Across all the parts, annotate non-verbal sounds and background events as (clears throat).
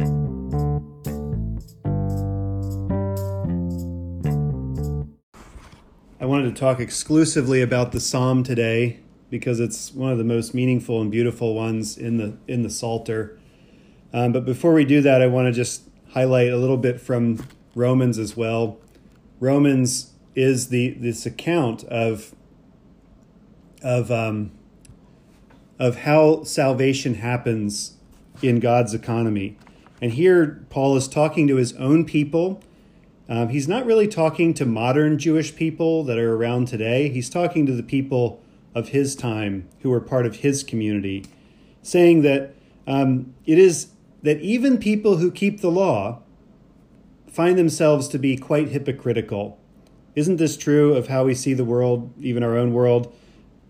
I wanted to talk exclusively about the psalm today because it's one of the most meaningful and beautiful ones in the in the Psalter. Um, but before we do that, I want to just highlight a little bit from Romans as well. Romans is the this account of of um, of how salvation happens in God's economy, and here Paul is talking to his own people um, he's not really talking to modern Jewish people that are around today. He's talking to the people of his time who were part of his community, saying that um, it is that even people who keep the law find themselves to be quite hypocritical. Isn't this true of how we see the world, even our own world?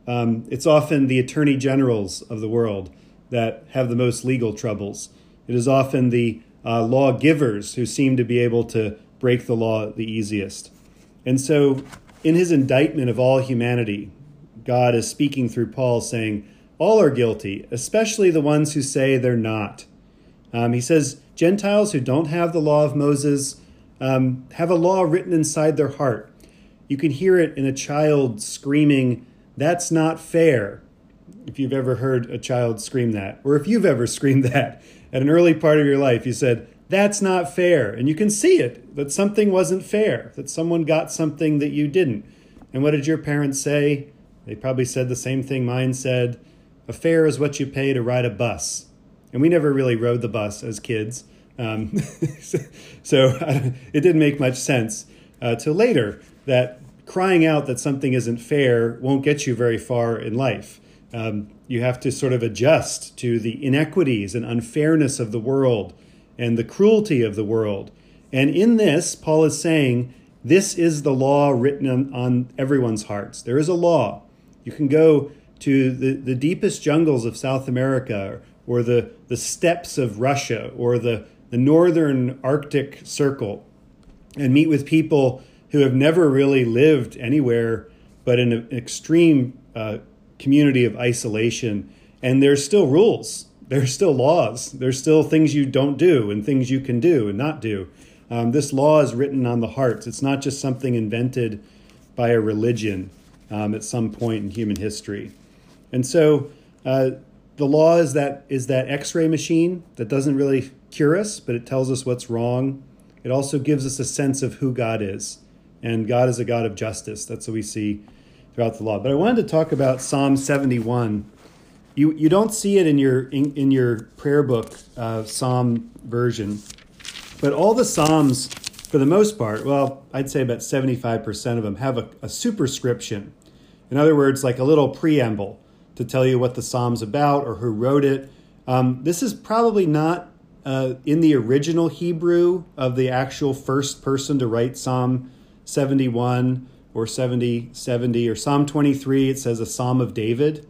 Um, it's often the attorney generals of the world that have the most legal troubles. It is often the uh, lawgivers who seem to be able to break the law the easiest. And so, in his indictment of all humanity, God is speaking through Paul saying, All are guilty, especially the ones who say they're not. Um, he says, Gentiles who don't have the law of Moses um, have a law written inside their heart. You can hear it in a child screaming, That's not fair. If you've ever heard a child scream that, or if you've ever screamed that at an early part of your life, you said, that's not fair. And you can see it that something wasn't fair, that someone got something that you didn't. And what did your parents say? They probably said the same thing mine said a fare is what you pay to ride a bus. And we never really rode the bus as kids. Um, (laughs) so it didn't make much sense uh, till later that crying out that something isn't fair won't get you very far in life. Um, you have to sort of adjust to the inequities and unfairness of the world and the cruelty of the world. And in this, Paul is saying, this is the law written on, on everyone's hearts. There is a law. You can go to the, the deepest jungles of South America or the, the steppes of Russia or the, the northern Arctic Circle and meet with people who have never really lived anywhere but in an extreme uh, community of isolation. And there's still rules there's still laws. There's still things you don't do and things you can do and not do. Um, this law is written on the hearts. It's not just something invented by a religion um, at some point in human history. And so uh, the law is that is that X-ray machine that doesn't really cure us, but it tells us what's wrong. It also gives us a sense of who God is, and God is a God of justice. That's what we see throughout the law. But I wanted to talk about Psalm 71 you you don't see it in your in, in your prayer book uh, psalm version, but all the psalms, for the most part, well, I'd say about seventy five percent of them have a, a superscription. In other words, like a little preamble to tell you what the psalm's about or who wrote it. Um, this is probably not uh, in the original Hebrew of the actual first person to write Psalm 71 or 70, 70 or Psalm 23. It says a Psalm of David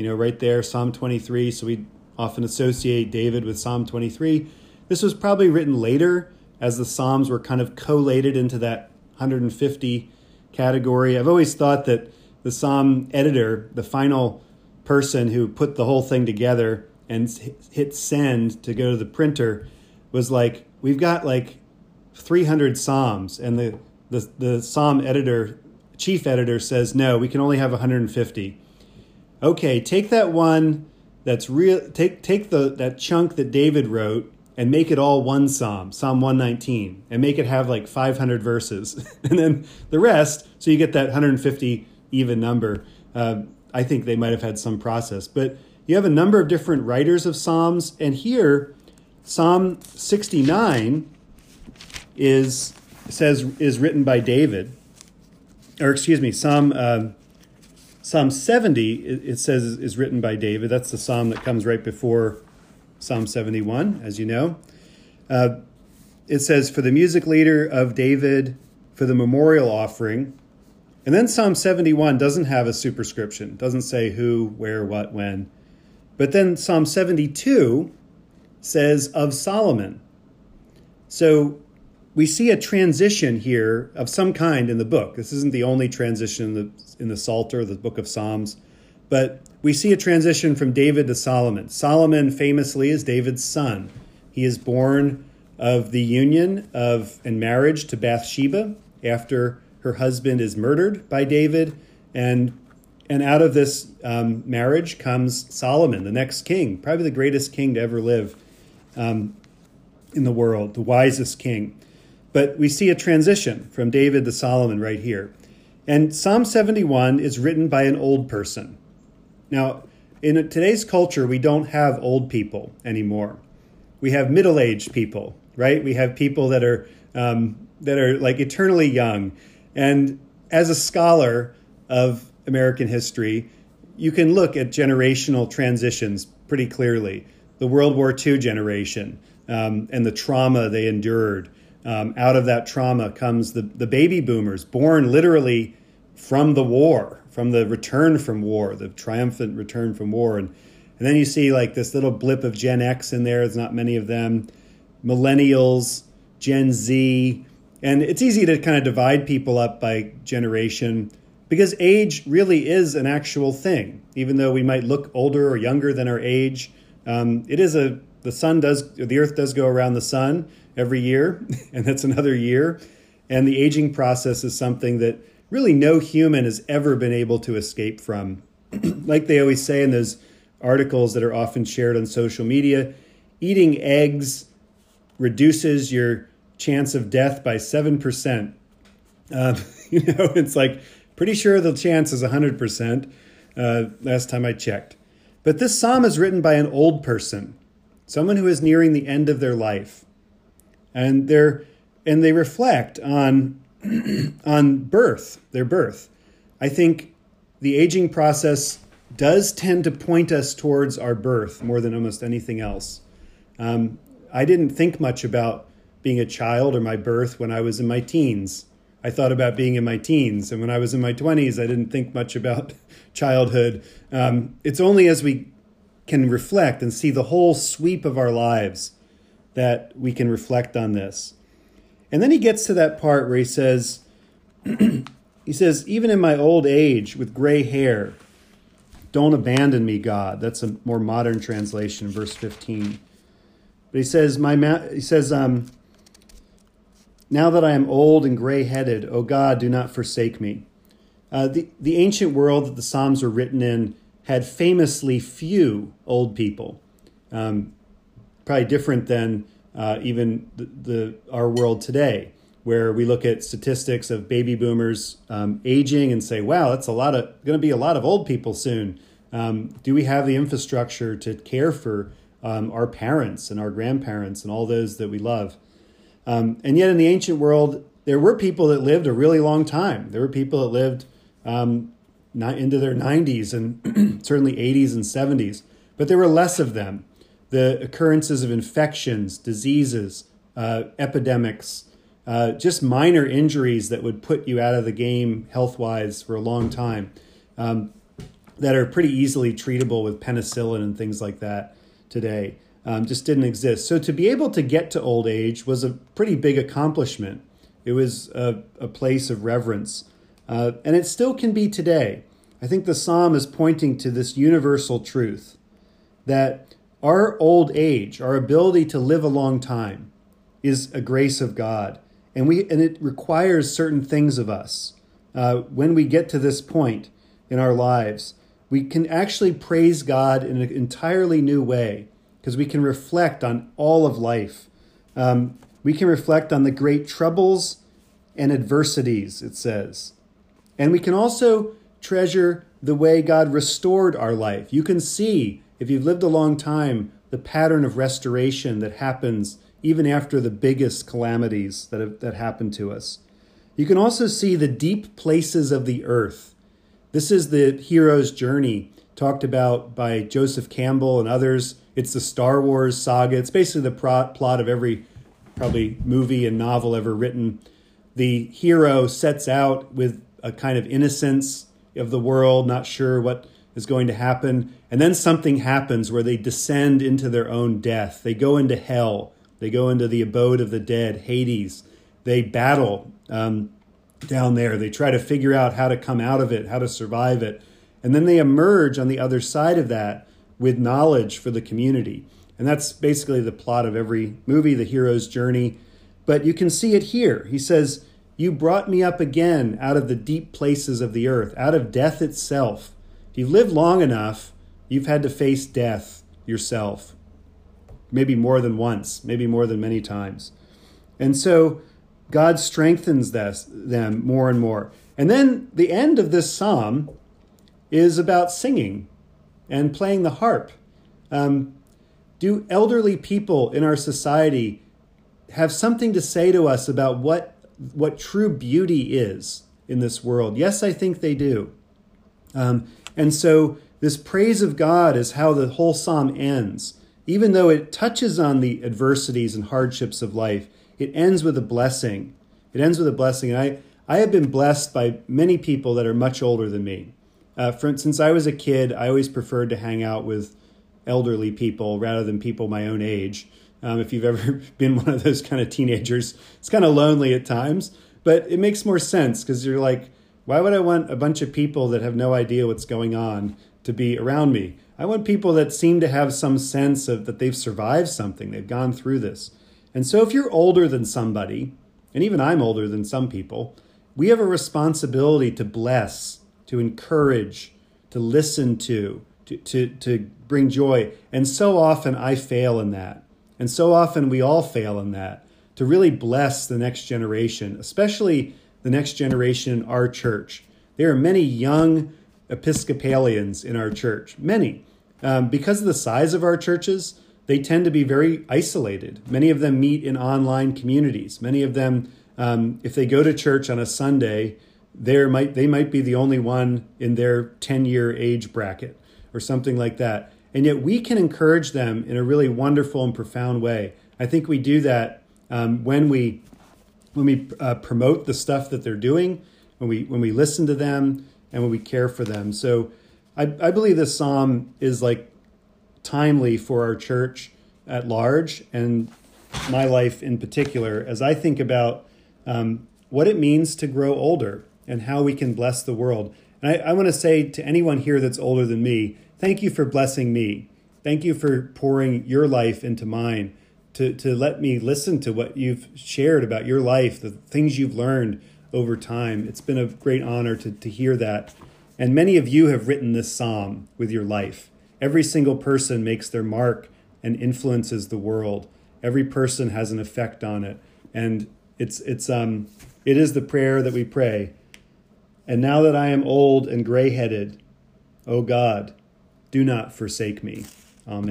you know, right there, Psalm 23. So we often associate David with Psalm 23. This was probably written later as the Psalms were kind of collated into that 150 category. I've always thought that the Psalm editor, the final person who put the whole thing together and hit send to go to the printer, was like, we've got like 300 Psalms. And the, the, the Psalm editor, chief editor says, no, we can only have 150 okay, take that one that's real take take the that chunk that David wrote and make it all one psalm, Psalm 119, and make it have like 500 verses. (laughs) and then the rest, so you get that 150 even number. Uh, I think they might have had some process, but you have a number of different writers of psalms, and here Psalm 69 is says is written by David, or excuse me, Psalm uh, Psalm 70, it says, is written by David. That's the psalm that comes right before Psalm 71, as you know. Uh, it says, For the music leader of David, for the memorial offering. And then Psalm 71 doesn't have a superscription, doesn't say who, where, what, when. But then Psalm 72 says, Of Solomon. So we see a transition here of some kind in the book. This isn't the only transition in the, in the Psalter, the book of Psalms, but we see a transition from David to Solomon. Solomon famously is David's son. He is born of the union of and marriage to Bathsheba after her husband is murdered by David, and and out of this um, marriage comes Solomon, the next king, probably the greatest king to ever live um, in the world, the wisest king. But we see a transition from David to Solomon right here. And Psalm 71 is written by an old person. Now, in today's culture, we don't have old people anymore. We have middle aged people, right? We have people that are, um, that are like eternally young. And as a scholar of American history, you can look at generational transitions pretty clearly. The World War II generation um, and the trauma they endured. Um, out of that trauma comes the, the baby boomers, born literally from the war, from the return from war, the triumphant return from war. And, and then you see like this little blip of Gen X in there. There's not many of them. Millennials, Gen Z. And it's easy to kind of divide people up by generation because age really is an actual thing. Even though we might look older or younger than our age, um, it is a the sun does the earth does go around the sun every year, (laughs) and that's another year. And the aging process is something that really no human has ever been able to escape from. (clears throat) like they always say in those articles that are often shared on social media, eating eggs reduces your chance of death by 7%. Um, (laughs) you know, it's like pretty sure the chance is 100% uh, last time I checked. But this psalm is written by an old person, someone who is nearing the end of their life. And they're and they reflect on (clears throat) on birth, their birth. I think the aging process does tend to point us towards our birth more than almost anything else. Um, I didn't think much about being a child or my birth when I was in my teens. I thought about being in my teens, and when I was in my 20s, I didn't think much about (laughs) childhood. Um, it's only as we can reflect and see the whole sweep of our lives that we can reflect on this. And then he gets to that part where he says, (clears throat) he says, even in my old age with gray hair, don't abandon me, God. That's a more modern translation, verse 15. But he says, my ma- he says, um, now that I am old and gray headed, O God, do not forsake me. Uh, the, the ancient world that the Psalms were written in had famously few old people. Um, probably different than uh, even the, the, our world today, where we look at statistics of baby boomers um, aging and say, "Wow, that's a lot of going to be a lot of old people soon." Um, do we have the infrastructure to care for um, our parents and our grandparents and all those that we love? Um, and yet, in the ancient world, there were people that lived a really long time. There were people that lived um, not into their 90s and (clears throat) certainly 80s and 70s, but there were less of them the occurrences of infections, diseases, uh, epidemics, uh, just minor injuries that would put you out of the game health wise for a long time, um, that are pretty easily treatable with penicillin and things like that today, um, just didn't exist. So to be able to get to old age was a pretty big accomplishment. It was a, a place of reverence. Uh, and it still can be today. I think the psalm is pointing to this universal truth that our old age, our ability to live a long time, is a grace of God, and we and it requires certain things of us. Uh, when we get to this point in our lives, we can actually praise God in an entirely new way because we can reflect on all of life. Um, we can reflect on the great troubles and adversities, it says. And we can also treasure the way God restored our life. You can see if you've lived a long time, the pattern of restoration that happens even after the biggest calamities that, have, that happen to us. You can also see the deep places of the earth. This is the hero's journey talked about by Joseph Campbell and others. It's the Star Wars saga. It's basically the plot of every probably movie and novel ever written. The hero sets out with a kind of innocence of the world, not sure what is going to happen. And then something happens where they descend into their own death. They go into hell. They go into the abode of the dead, Hades. They battle um, down there. They try to figure out how to come out of it, how to survive it. And then they emerge on the other side of that with knowledge for the community. And that's basically the plot of every movie, the hero's journey. But you can see it here. He says, You brought me up again out of the deep places of the earth, out of death itself. If you've lived long enough, you've had to face death yourself. Maybe more than once, maybe more than many times. And so God strengthens this, them more and more. And then the end of this psalm is about singing and playing the harp. Um, do elderly people in our society have something to say to us about what what true beauty is in this world? Yes, I think they do. Um, and so this praise of God is how the whole psalm ends. Even though it touches on the adversities and hardships of life, it ends with a blessing. It ends with a blessing. And I, I have been blessed by many people that are much older than me. Uh, for, since I was a kid, I always preferred to hang out with elderly people rather than people my own age. Um, if you've ever (laughs) been one of those kind of teenagers, it's kind of lonely at times, but it makes more sense because you're like, why would I want a bunch of people that have no idea what's going on to be around me? I want people that seem to have some sense of that they've survived something, they've gone through this. And so if you're older than somebody, and even I'm older than some people, we have a responsibility to bless, to encourage, to listen to, to, to, to bring joy. And so often I fail in that. And so often we all fail in that to really bless the next generation, especially the next generation in our church. There are many young Episcopalians in our church, many. Um, because of the size of our churches, they tend to be very isolated. Many of them meet in online communities. Many of them, um, if they go to church on a Sunday, there might they might be the only one in their 10 year age bracket or something like that. And yet we can encourage them in a really wonderful and profound way. I think we do that um, when we when we uh, promote the stuff that they're doing, when we when we listen to them, and when we care for them. So I, I believe this psalm is like timely for our church at large and my life in particular as I think about um, what it means to grow older and how we can bless the world. And I, I want to say to anyone here that's older than me, thank you for blessing me. Thank you for pouring your life into mine, to, to let me listen to what you've shared about your life, the things you've learned over time. It's been a great honor to, to hear that. And many of you have written this psalm with your life. Every single person makes their mark and influences the world. Every person has an effect on it. And it's it's um it is the prayer that we pray. And now that I am old and gray headed, O God, do not forsake me. Amen.